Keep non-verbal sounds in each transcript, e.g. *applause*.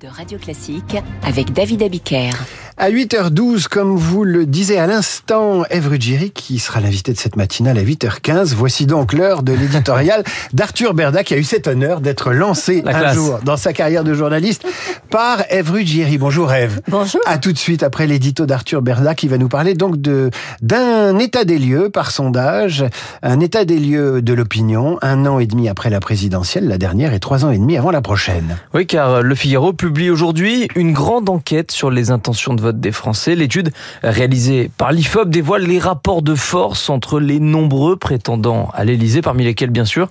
de Radio Classique avec David Abiker. À 8h12, comme vous le disiez à l'instant, Ève Ruggieri, qui sera l'invité de cette matinale à 8h15. Voici donc l'heure de l'éditorial *laughs* d'Arthur Berda, qui a eu cet honneur d'être lancé un jour dans sa carrière de journaliste par Ève Ruggieri. Bonjour Ève. Bonjour. À tout de suite après l'édito d'Arthur Berda, qui va nous parler donc de d'un état des lieux par sondage, un état des lieux de l'opinion, un an et demi après la présidentielle, la dernière, et trois ans et demi avant la prochaine. Oui, car Le Figaro publie aujourd'hui une grande enquête sur les intentions de vote des Français. L'étude réalisée par l'IFOP dévoile les rapports de force entre les nombreux prétendants à l'Élysée, parmi lesquels bien sûr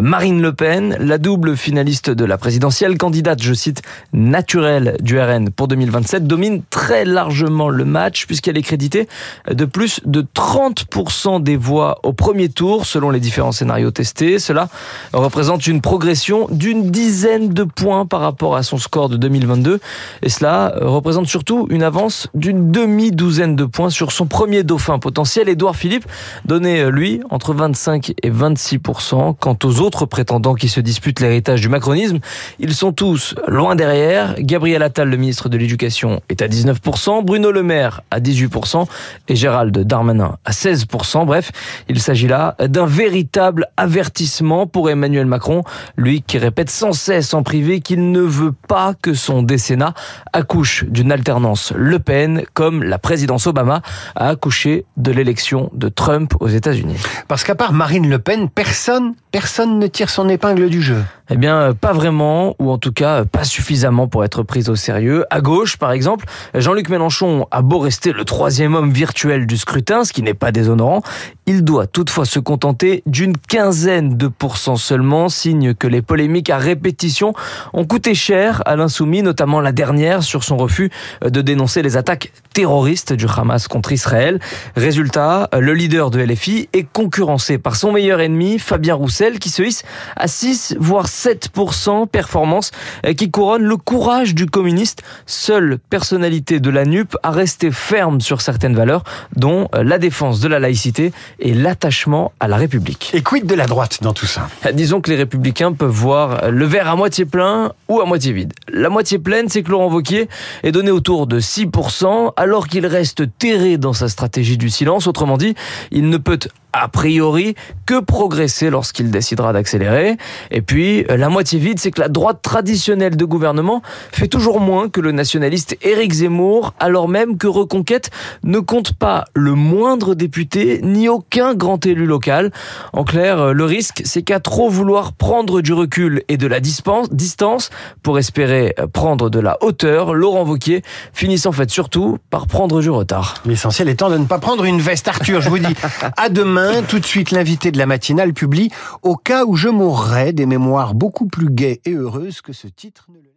Marine Le Pen, la double finaliste de la présidentielle, candidate, je cite, naturelle du RN pour 2027, domine très largement le match puisqu'elle est créditée de plus de 30% des voix au premier tour selon les différents scénarios testés. Cela représente une progression d'une dizaine de points par rapport à son score de 2022. Et cela représente surtout une avance d'une demi-douzaine de points sur son premier dauphin potentiel. Édouard Philippe donnait, euh, lui, entre 25 et 26% Quant aux autres prétendants qui se disputent l'héritage du macronisme, ils sont tous loin derrière. Gabriel Attal, le ministre de l'Éducation, est à 19% Bruno Le Maire à 18% et Gérald Darmanin à 16% Bref, il s'agit là d'un véritable avertissement pour Emmanuel Macron, lui qui répète sans cesse en privé qu'il ne veut pas que son décennat accouche d'une alternance Le Pen comme la présidence Obama a accouché de l'élection de Trump aux États-Unis. Parce qu'à part Marine Le Pen, personne, personne ne tire son épingle du jeu. Eh bien, pas vraiment, ou en tout cas pas suffisamment pour être pris au sérieux. À gauche, par exemple, Jean-Luc Mélenchon a beau rester le troisième homme virtuel du scrutin, ce qui n'est pas déshonorant, il doit toutefois se contenter d'une quinzaine de pourcents seulement, signe que les polémiques à répétition ont coûté cher à l'insoumis, notamment la dernière sur son refus de dénoncer les attaques terroristes du Hamas contre Israël. Résultat, le leader de LFI est concurrencé par son meilleur ennemi, Fabien Roussel, qui se hisse à 6 voire 7% performance qui couronne le courage du communiste, seule personnalité de la NUP à rester ferme sur certaines valeurs, dont la défense de la laïcité et l'attachement à la République. Et quid de la droite dans tout ça? Disons que les républicains peuvent voir le verre à moitié plein ou à moitié vide. La moitié pleine, c'est que Laurent Wauquiez est donné autour de 6%, alors qu'il reste terré dans sa stratégie du silence. Autrement dit, il ne peut a priori que progresser lorsqu'il décidera d'accélérer. Et puis, la moitié vide, c'est que la droite traditionnelle de gouvernement fait toujours moins que le nationaliste Éric Zemmour, alors même que Reconquête ne compte pas le moindre député ni aucun grand élu local. En clair, le risque, c'est qu'à trop vouloir prendre du recul et de la distance pour espérer prendre de la hauteur, Laurent Wauquiez finisse en fait surtout par prendre du retard. L'essentiel étant de ne pas prendre une veste. Arthur, je vous dis *laughs* à tout de suite, l'invité de la matinale publie Au cas où je mourrais, des mémoires beaucoup plus gaies et heureuses que ce titre ne le